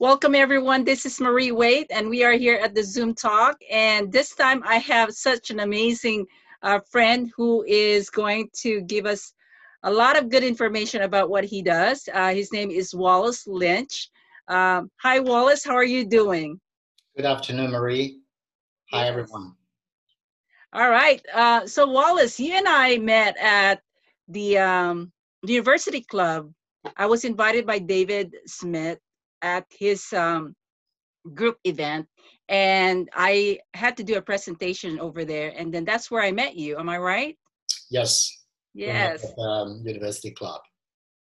Welcome, everyone. This is Marie Wade, and we are here at the Zoom Talk. And this time I have such an amazing uh, friend who is going to give us a lot of good information about what he does. Uh, his name is Wallace Lynch. Um, hi, Wallace. How are you doing? Good afternoon, Marie. Hi, yes. everyone. All right. Uh, so, Wallace, you and I met at the um, University Club. I was invited by David Smith at his um, group event and I had to do a presentation over there, and then that's where I met you. Am I right? Yes. Yes. At, um, University Club.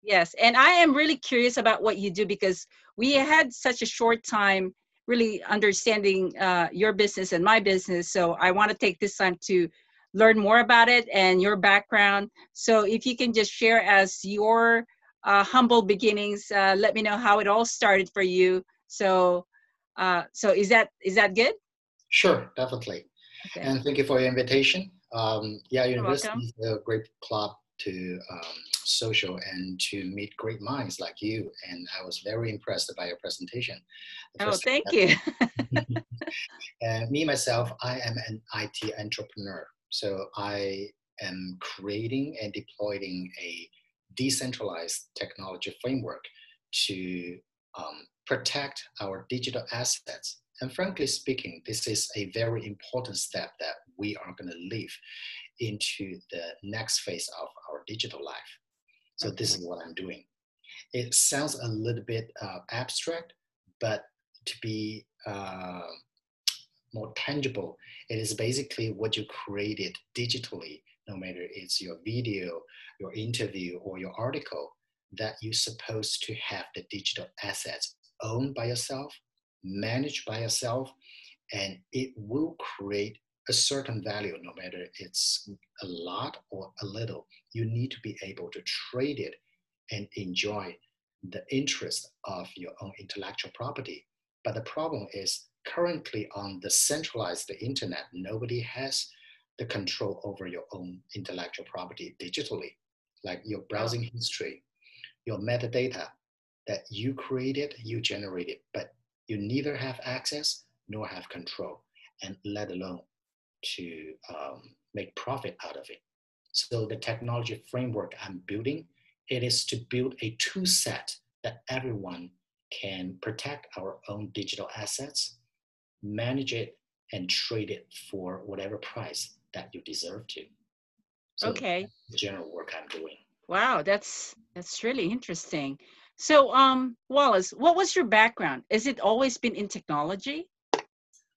Yes, and I am really curious about what you do because we had such a short time really understanding uh, your business and my business. So I want to take this time to learn more about it and your background. So if you can just share as your uh, humble beginnings, uh, let me know how it all started for you. So, uh, so is that is that good? Sure, definitely. Okay. And thank you for your invitation. Um, yeah, university is a great club to um, social and to meet great minds like you. And I was very impressed by your presentation. Oh, thank you. and me myself, I am an IT entrepreneur. So I am creating and deploying a decentralized technology framework to um, protect our digital assets. And frankly speaking, this is a very important step that we are going to live into the next phase of our digital life. So this is what I'm doing. It sounds a little bit uh, abstract, but to be uh, more tangible, it is basically what you created digitally, no matter it's your video, your interview, or your article, that you're supposed to have the digital assets owned by yourself, managed by yourself, and it will create a certain value, no matter it's a lot or a little. You need to be able to trade it and enjoy the interest of your own intellectual property. But the problem is currently on the centralized internet, nobody has the control over your own intellectual property digitally, like your browsing history, your metadata that you created, you generated, but you neither have access nor have control, and let alone to um, make profit out of it. So the technology framework I'm building, it is to build a tool set that everyone can protect our own digital assets, manage it, and trade it for whatever price that you deserve to. So okay. general work I'm doing. Wow, that's that's really interesting. So, um, Wallace, what was your background? Has it always been in technology?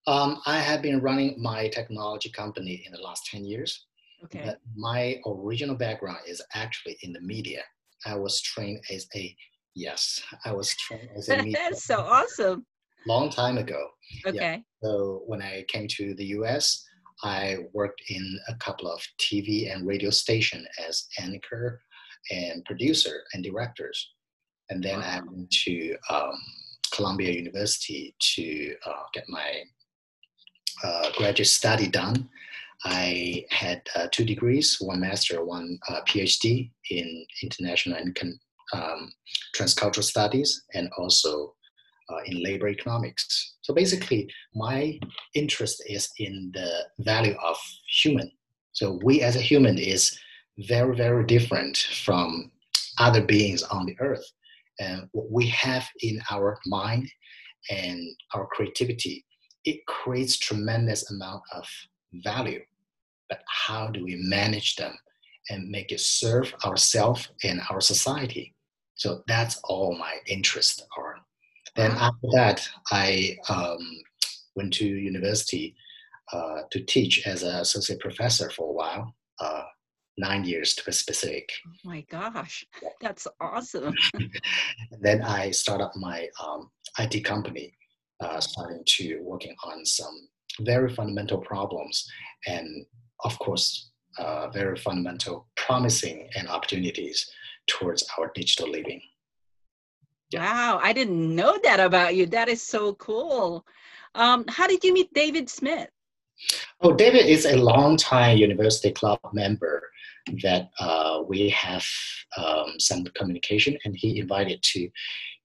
Um, I have been running my technology company in the last 10 years. Okay. But my original background is actually in the media. I was trained as a, yes, I was trained as a media. That's so awesome. Long time ago. Okay. Yeah. So when I came to the US, I worked in a couple of TV and radio station as anchor and producer and directors. And then wow. I went to um, Columbia University to uh, get my uh, graduate study done. I had uh, two degrees, one master, one uh, PhD in international and con- um, transcultural studies, and also uh, in labor economics. So basically, my interest is in the value of human. So we as a human is very, very different from other beings on the earth. And what we have in our mind and our creativity it creates tremendous amount of value but how do we manage them and make it serve ourselves and our society so that's all my interests are then after that i um, went to university uh, to teach as an associate professor for a while uh, nine years to be specific oh my gosh that's awesome. Then i started up my um, it company uh, starting to working on some very fundamental problems and of course uh, very fundamental promising and opportunities towards our digital living yeah. wow i didn't know that about you that is so cool um, how did you meet david smith oh david is a long-time university club member that uh, we have um, some communication and he invited to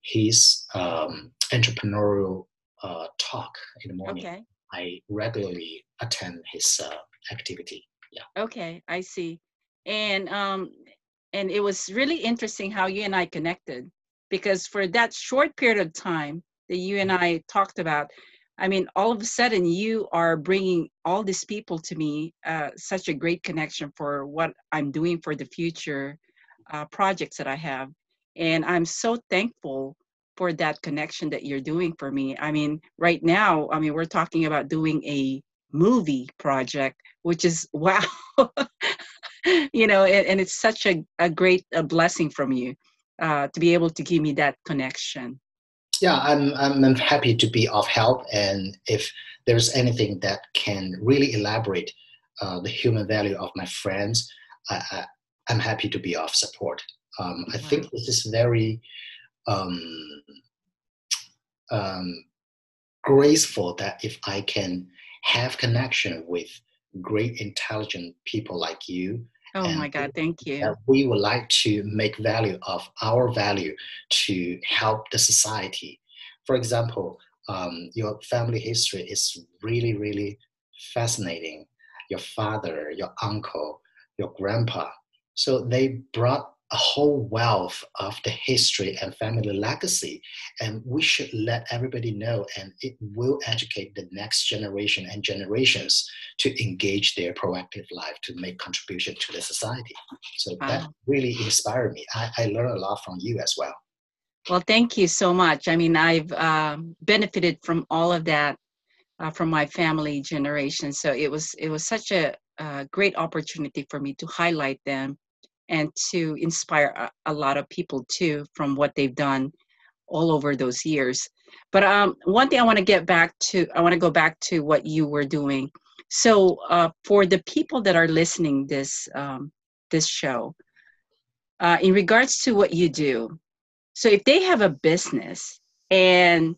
his um, entrepreneurial uh, talk in the morning. Okay. I regularly attend his uh, activity. Yeah. Okay, I see. And um and it was really interesting how you and I connected because for that short period of time that you and I talked about, I mean, all of a sudden you are bringing all these people to me, uh, such a great connection for what I'm doing for the future uh, projects that I have. And I'm so thankful for that connection that you're doing for me. I mean, right now, I mean, we're talking about doing a movie project, which is wow. you know, and, and, it's such a, a great a blessing from you uh, to be able to give me that connection. Yeah, I'm, I'm happy to be of help. And if there's anything that can really elaborate uh, the human value of my friends, I, I, am happy to be of support. Um, I think this is very um, um, graceful that if I can have connection with great intelligent people like you oh my god thank you. we would like to make value of our value to help the society. For example um, your family history is really really fascinating. Your father your uncle your grandpa. So they brought a whole wealth of the history and family legacy and we should let everybody know and it will educate the next generation and generations to engage their proactive life to make contribution to the society. So wow. that really inspired me. I, I learned a lot from you as well. Well thank you so much. I mean i've um, benefited from all of that uh, from my family generation. So it was it was such a, a great opportunity for me to highlight them and to inspire a, a, lot of people too from what they've done all over those years. But um, one thing I want to get back to, I want to go back to what you were doing. So uh, for the people that are listening this um, this show, uh, in regards to what you do, so if they have a business and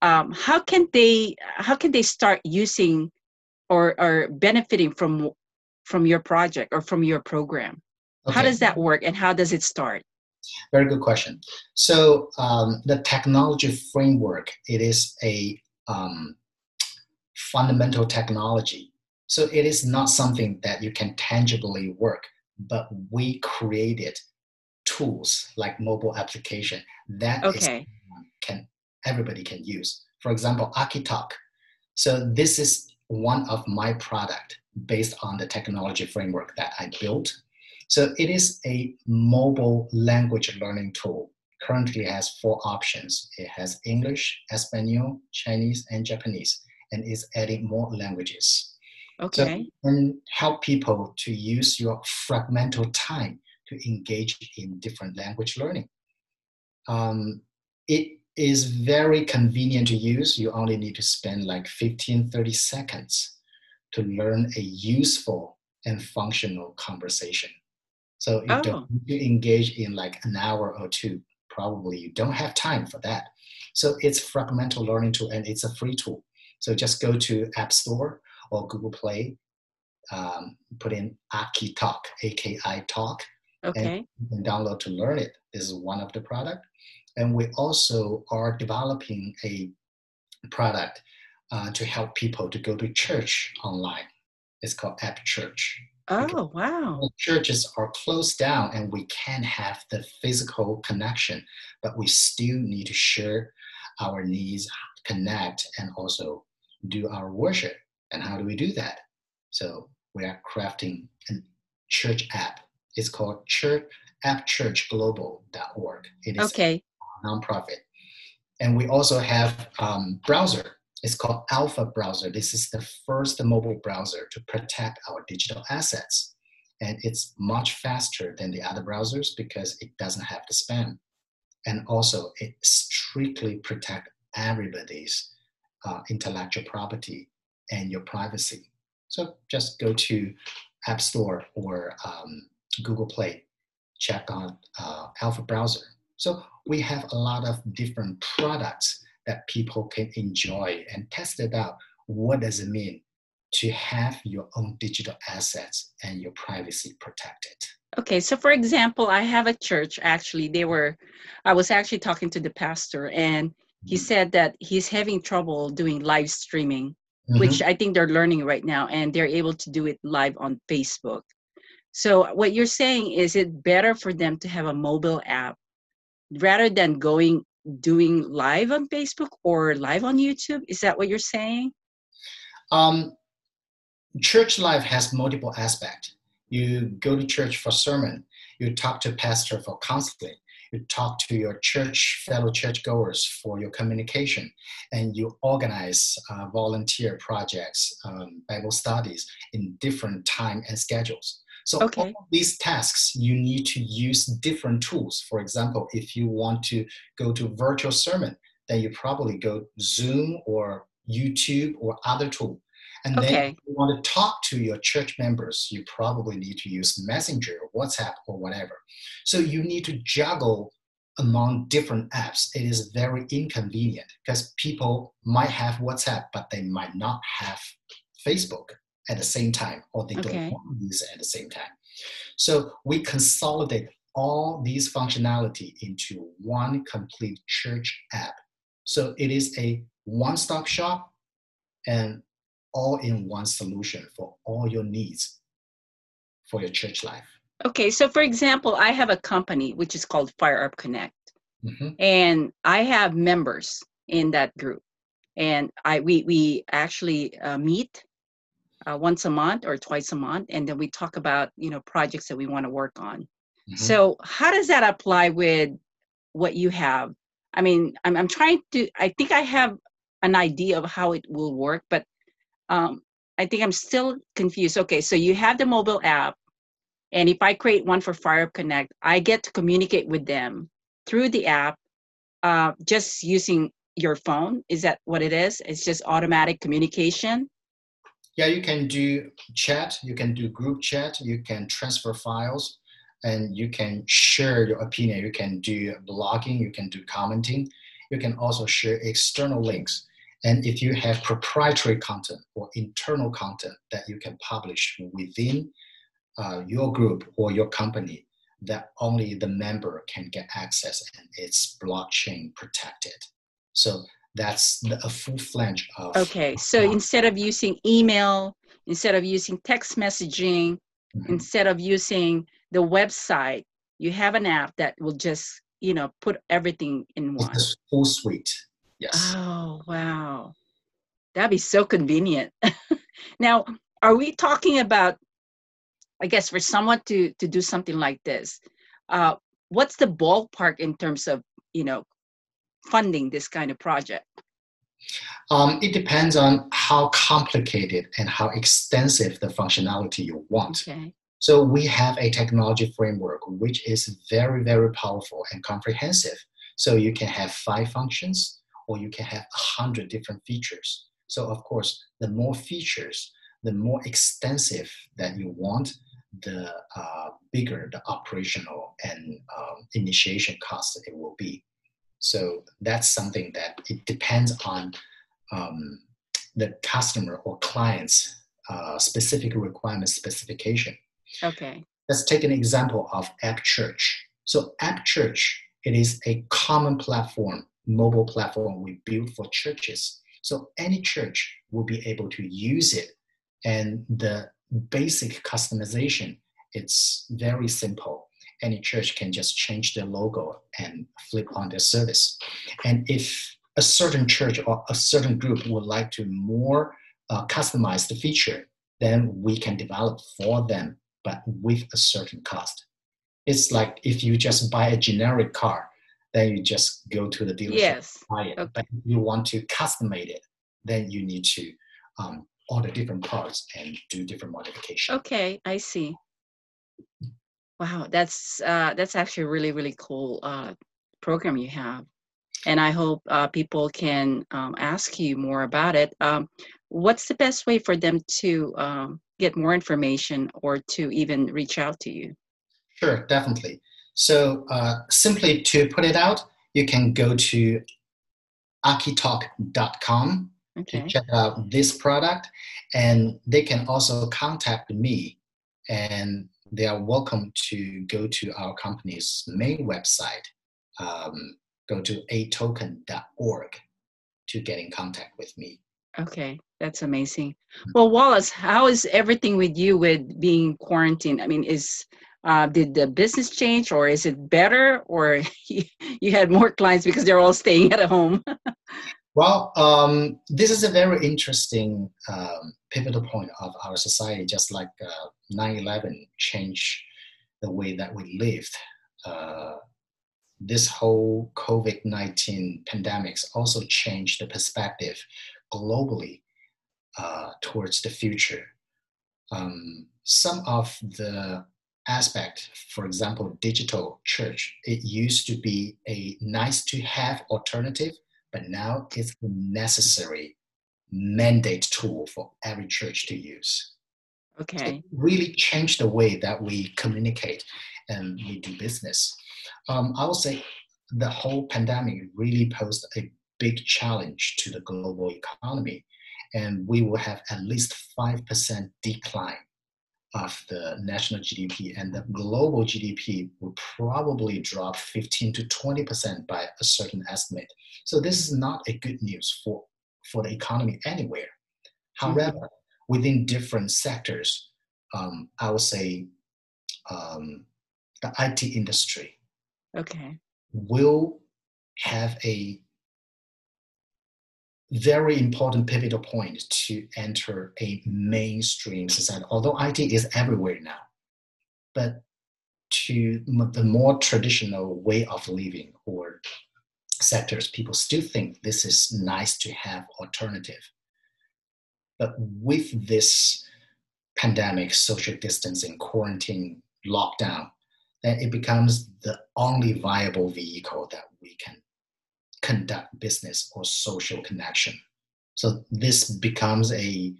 um, how can they how can they start using or or benefiting from from your project or from your program? Okay. How does that work and how does it start? Very good question. So um, the technology framework, it is a um, fundamental technology. So it is not something that you can tangibly work, but we created tools like mobile application that okay. can everybody can use. For example, Akitalk. So this is one of my product based on the technology framework that I built so it is a mobile language learning tool. Currently has four options. It has English, Espanol, Chinese, and Japanese, and is adding more languages. Okay. So and help people to use your fragmental time to engage in different language learning. Um, it is very convenient to use. You only need to spend like 15, 30 seconds to learn a useful and functional conversation. So you oh. don't you engage in like an hour or two, probably you don't have time for that. So it's fragmental learning tool and it's a free tool. So just go to App Store or Google Play, um, put in Aki Talk, A-K-I Talk, okay. and you can download to learn it. This is one of the product. And we also are developing a product uh, to help people to go to church online. It's called App Church. Oh, wow. Churches are closed down and we can't have the physical connection, but we still need to share our needs, connect, and also do our worship. And how do we do that? So we are crafting a church app. It's called church appchurchglobal.org. It is okay. a nonprofit. And we also have um, browser it's called Alpha Browser. This is the first mobile browser to protect our digital assets. And it's much faster than the other browsers because it doesn't have the spam. And also, it strictly protects everybody's uh, intellectual property and your privacy. So just go to App Store or um, Google Play, check on uh, Alpha Browser. So we have a lot of different products that people can enjoy and test it out. What does it mean to have your own digital assets and your privacy protected? Okay, so for example, I have a church actually, they were, I was actually talking to the pastor and he said that he's having trouble doing live streaming, mm-hmm. which I think they're learning right now, and they're able to do it live on Facebook. So, what you're saying is it better for them to have a mobile app rather than going doing live on Facebook or live on YouTube? Is that what you're saying? Um, church life has multiple aspects. You go to church for sermon, you talk to pastor for counseling, you talk to your church fellow churchgoers for your communication, and you organize uh, volunteer projects, um, Bible studies in different time and schedules. So okay. all these tasks, you need to use different tools. For example, if you want to go to virtual sermon, then you probably go Zoom or YouTube or other tool. And okay. then if you want to talk to your church members, you probably need to use Messenger or WhatsApp or whatever. So you need to juggle among different apps. It is very inconvenient because people might have WhatsApp, but they might not have Facebook at the same time, or they okay. don't want to use it at the same time. So we consolidate all these functionality into one complete church app. So it is a one-stop shop and all-in-one solution for all your needs for your church life. Okay, so for example, I have a company which is called Fire Up Connect, mm-hmm. and I have members in that group, and I we we actually uh, meet uh, once a month or twice a month, and then we talk about you know projects that we want to work on. Mm-hmm. So how does that apply with what you have? I mean, I'm I'm trying to. I think I have an idea of how it will work, but um, I think I'm still confused. Okay, so you have the mobile app, and if I create one for Fire Up Connect, I get to communicate with them through the app, uh, just using your phone. Is that what it is? It's just automatic communication. Yeah, you can do chat, you can do group chat, you can transfer files, and you can share your opinion. You can do blogging, you can do commenting, you can also share external links. And if you have proprietary content or internal content that you can publish within uh, your group or your company, that only the member can get access and it's blockchain protected. So that's the, a full flange of okay so instead of using email instead of using text messaging mm-hmm. instead of using the website you have an app that will just you know put everything in one. it's full suite yes. Oh wow. That'd be so convenient. Now are we talking about i guess for someone to to do something like this uh what's the ballpark in terms of you know funding this kind of project? Um, it depends on how complicated and how extensive the functionality you want. Okay. So we have a technology framework which is very, very powerful and comprehensive. So you can have five functions or you can have a hundred different features. So of course, the more features, the more extensive that you want, the uh, bigger the operational and um, initiation cost it will be. So that's something that it depends on um, the customer or client's uh, specific requirement specification. Okay. Let's take an example of App Church. So App Church, it is a common platform, mobile platform we built for churches. So any church will be able to use it. And the basic customization, it's very simple any church can just change their logo and flip on their service. And if a certain church or a certain group would like to more uh, customize the feature, then we can develop for them, but with a certain cost. It's like if you just buy a generic car, then you just go to the dealership yes. buy it. Okay. But if you want to customize it, then you need to um, order different parts and do different modifications. Okay, I see. Wow, that's uh, that's actually a really really cool uh, program you have, and I hope uh, people can um, ask you more about it. Um, what's the best way for them to um, get more information or to even reach out to you? Sure, definitely. So uh, simply to put it out, you can go to akitalk.com okay. to check out this product, and they can also contact me and they are welcome to go to our company's main website, um, go to atoken.org to get in contact with me. Okay, that's amazing. Well, Wallace, how is everything with you with being quarantined? I mean, is uh, did the business change, or is it better, or you, you had more clients because they're all staying at home? well, um, this is a very interesting um, pivotal point of our society. Just like uh, 9/11 changed the way that we lived. Uh, this whole COVID 19 pandemics also changed the perspective globally uh, towards the future. Um, some of the aspect, for example, digital church, it used to be a nice to have alternative, but now it's a necessary mandate tool for every church to use. Okay. It really changed the way that we communicate and we do business. Um, I would say the whole pandemic really posed a big challenge to the global economy, and we will have at least 5% decline of the national GDP, and the global GDP will probably drop 15 to 20% by a certain estimate. So this is not a good news for, for the economy anywhere. Mm-hmm. However, within different sectors, um, I would say um, the IT industry okay. will have a very important pivotal point to enter a mainstream society. Although IT is everywhere now, but to the more traditional way of living or sectors, people still think this is nice to have alternative. But with this pandemic, social distancing, quarantine, lockdown, then it becomes the only viable vehicle that we can conduct business or social connection. So this becomes a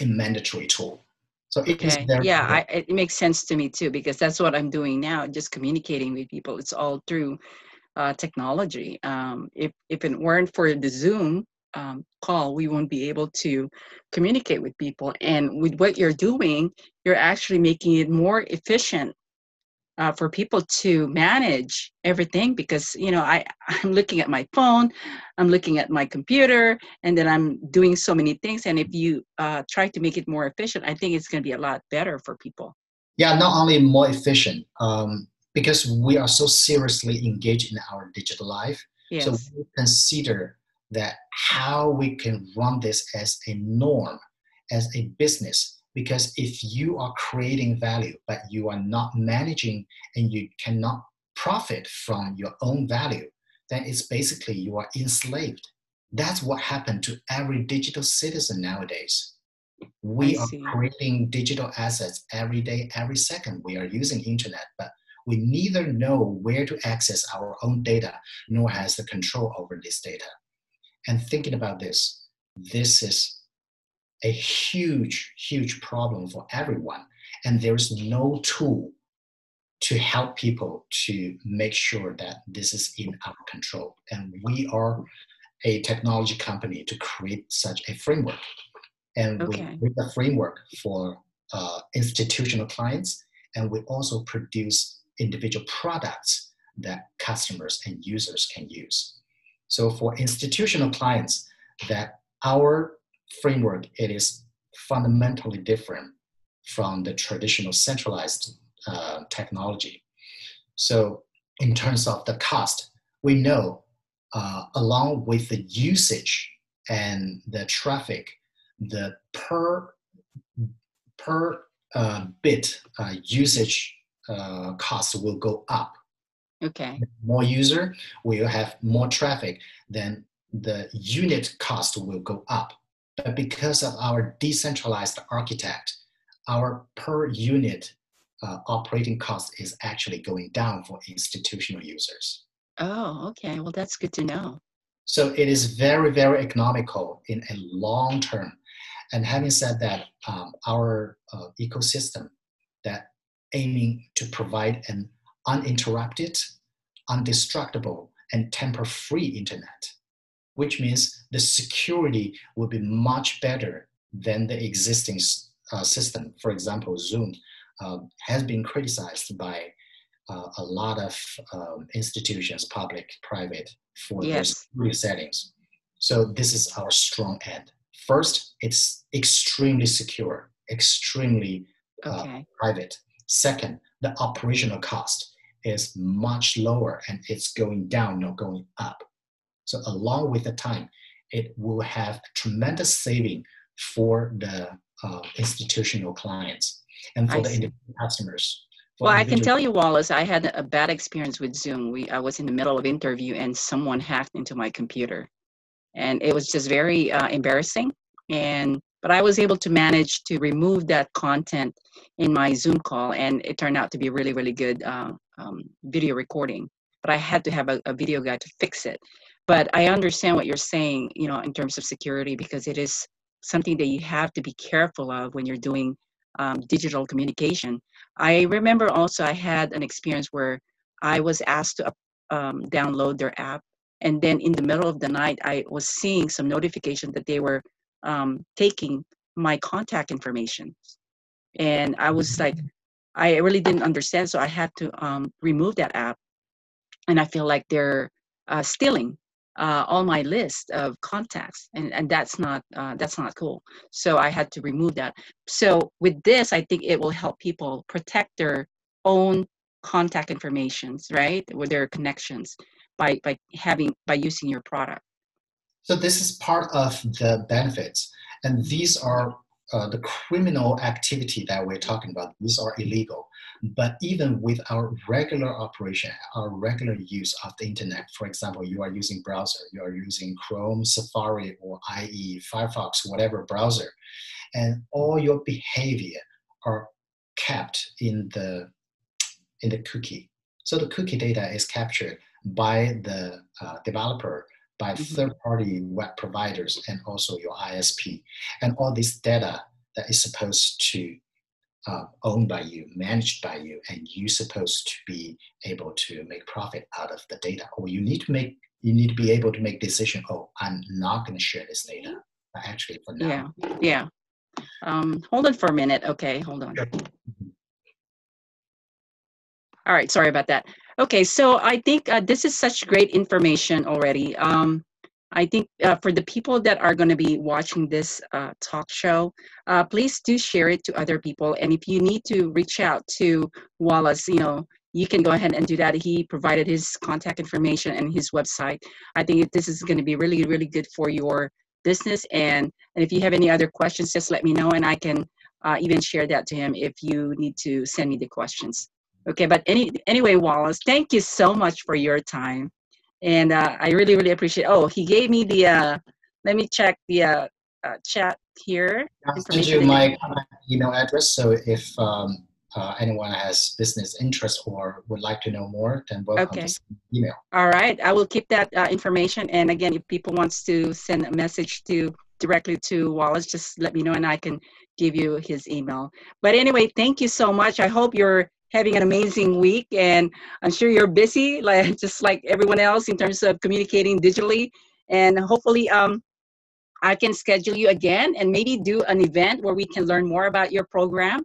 a mandatory tool. So it okay. yeah, I, it makes sense to me too because that's what I'm doing now, just communicating with people. It's all through uh, technology. Um, if if it weren't for the Zoom um, call, we won't be able to communicate with people. And with what you're doing, you're actually making it more efficient uh, for people to manage everything because you know I I'm looking at my phone, I'm looking at my computer, and then I'm doing so many things. And if you uh, try to make it more efficient, I think it's going to be a lot better for people. Yeah, not only more efficient, um, because we are so seriously engaged in our digital life. Yes. So we consider that how we can run this as a norm, as a business because if you are creating value but you are not managing and you cannot profit from your own value then it's basically you are enslaved. That's what happened to every digital citizen nowadays. We are creating digital assets every day every second. We are using internet but we neither know where to access our own data nor has the control over this data. And thinking about this this is a huge, huge problem for everyone. And there's no tool to help people to make sure that this is in our control. And we are a technology company to create such a framework. And okay. we create a framework for uh, institutional clients, and we also produce individual products that customers and users can use. So for institutional clients, that our framework, it is fundamentally different from the traditional centralized uh, technology. So, in terms of the cost, we know uh, along with the usage and the traffic, the per per uh, bit uh, usage uh, cost will go up. Okay. More user, will have more traffic, then the unit cost will go up. But because of our decentralized architect, our per unit uh, operating cost is actually going down for institutional users. Oh, okay. Well, that's good to know. So it is very, very economical in a long term. And having said that, um, our uh, ecosystem that aiming to provide an uninterrupted, undestructible, and temper-free internet which means the security will be much better than the existing uh, system. For example, Zoom uh, has been criticized by uh, a lot of um, institutions, public, private, for Yes. their security settings. So this is our strong end. First, it's extremely secure, extremely uh, Okay. private. Second, the operational cost is much lower and it's going down, not going up. So along with the time, it will have tremendous saving for the uh, institutional clients and for I the individual customers. For Well, I can tell you, Wallace, I had a bad experience with Zoom. We I was in the middle of interview and someone hacked into my computer, and it was just very uh, embarrassing. And but I was able to manage to remove that content in my Zoom call, and it turned out to be really, really good uh, um, video recording. But I had to have a, a video guy to fix it. But I understand what you're saying, you know, in terms of security, because it is something that you have to be careful of when you're doing um, digital communication. I remember also I had an experience where I was asked to um, download their app, and then in the middle of the night, I was seeing some notification that they were um, taking my contact information, and I was like, I really didn't understand, so I had to um, remove that app, and I feel like they're uh, stealing uh, all my list of contacts, and and that's not uh, that's not cool. So I had to remove that so with this i think it will help people protect their own contact informations right with their connections by by having by using your product So this is part of the benefits, and these are uh, the criminal activity that we're talking about. These are illegal, but even with our regular operation, our regular use of the internet, for example, you are using browser, you are using Chrome, Safari, or IE, Firefox, whatever browser, and all your behavior are kept in the in the cookie. So the cookie data is captured by the uh, developer by Mhm. third-party web providers and also your ISP. And all this data that is supposed to uh, owned by you, managed by you, and you're supposed to be able to make profit out of the data. Or you need to make you need to be able to make decision. Oh, I'm not going to share this data. Actually, for now, yeah yeah um hold on for a minute okay hold on Sure. all right sorry about that okay so i think uh, this is such great information already um i think uh, for the people that are going to be watching this uh, talk show uh, please do share it to other people. And if you need to reach out to wallace you know you can go ahead and do that. He provided his contact information and his website. I think this is going to be really really good for your business. And and if you have any other questions just let me know and i can uh, even share that to him if you need to send me the questions. Okay but any anyway wallace thank you so much for your time and uh, i really really appreciate oh he gave me the uh, let me check the uh, uh, chat here I'll send you my email address. So if um, uh, anyone has business interest or would like to know more, then welcome Okay. to email. All right, I will keep that uh, information. And again, if people wants to send a message to directly to Wallace, just let me know and I can give you his email. But anyway, thank you so much. I hope you're having an amazing week, and I'm sure you're busy, like just like everyone else, in terms of communicating digitally. And hopefully, um, I can schedule you again and maybe do an event where we can learn more about your program.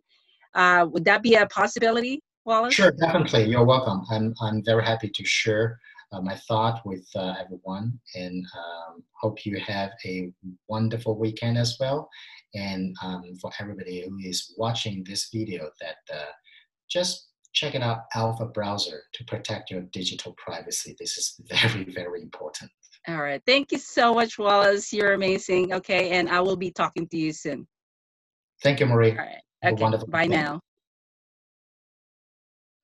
Uh, would that be a possibility, Wallace? Sure, definitely. You're welcome. I'm, I'm very happy to share uh, my thought with uh, everyone and um, hope you have a wonderful weekend as well. And um, for everybody who is watching this video, that uh, just check it out, Alpha Browser, to protect your digital privacy. This is very, very important. All right. Thank you so much, Wallace. You're amazing. Okay. And I will be talking to you soon. Thank you, Marie. All right. Okay. Bye weekend. now.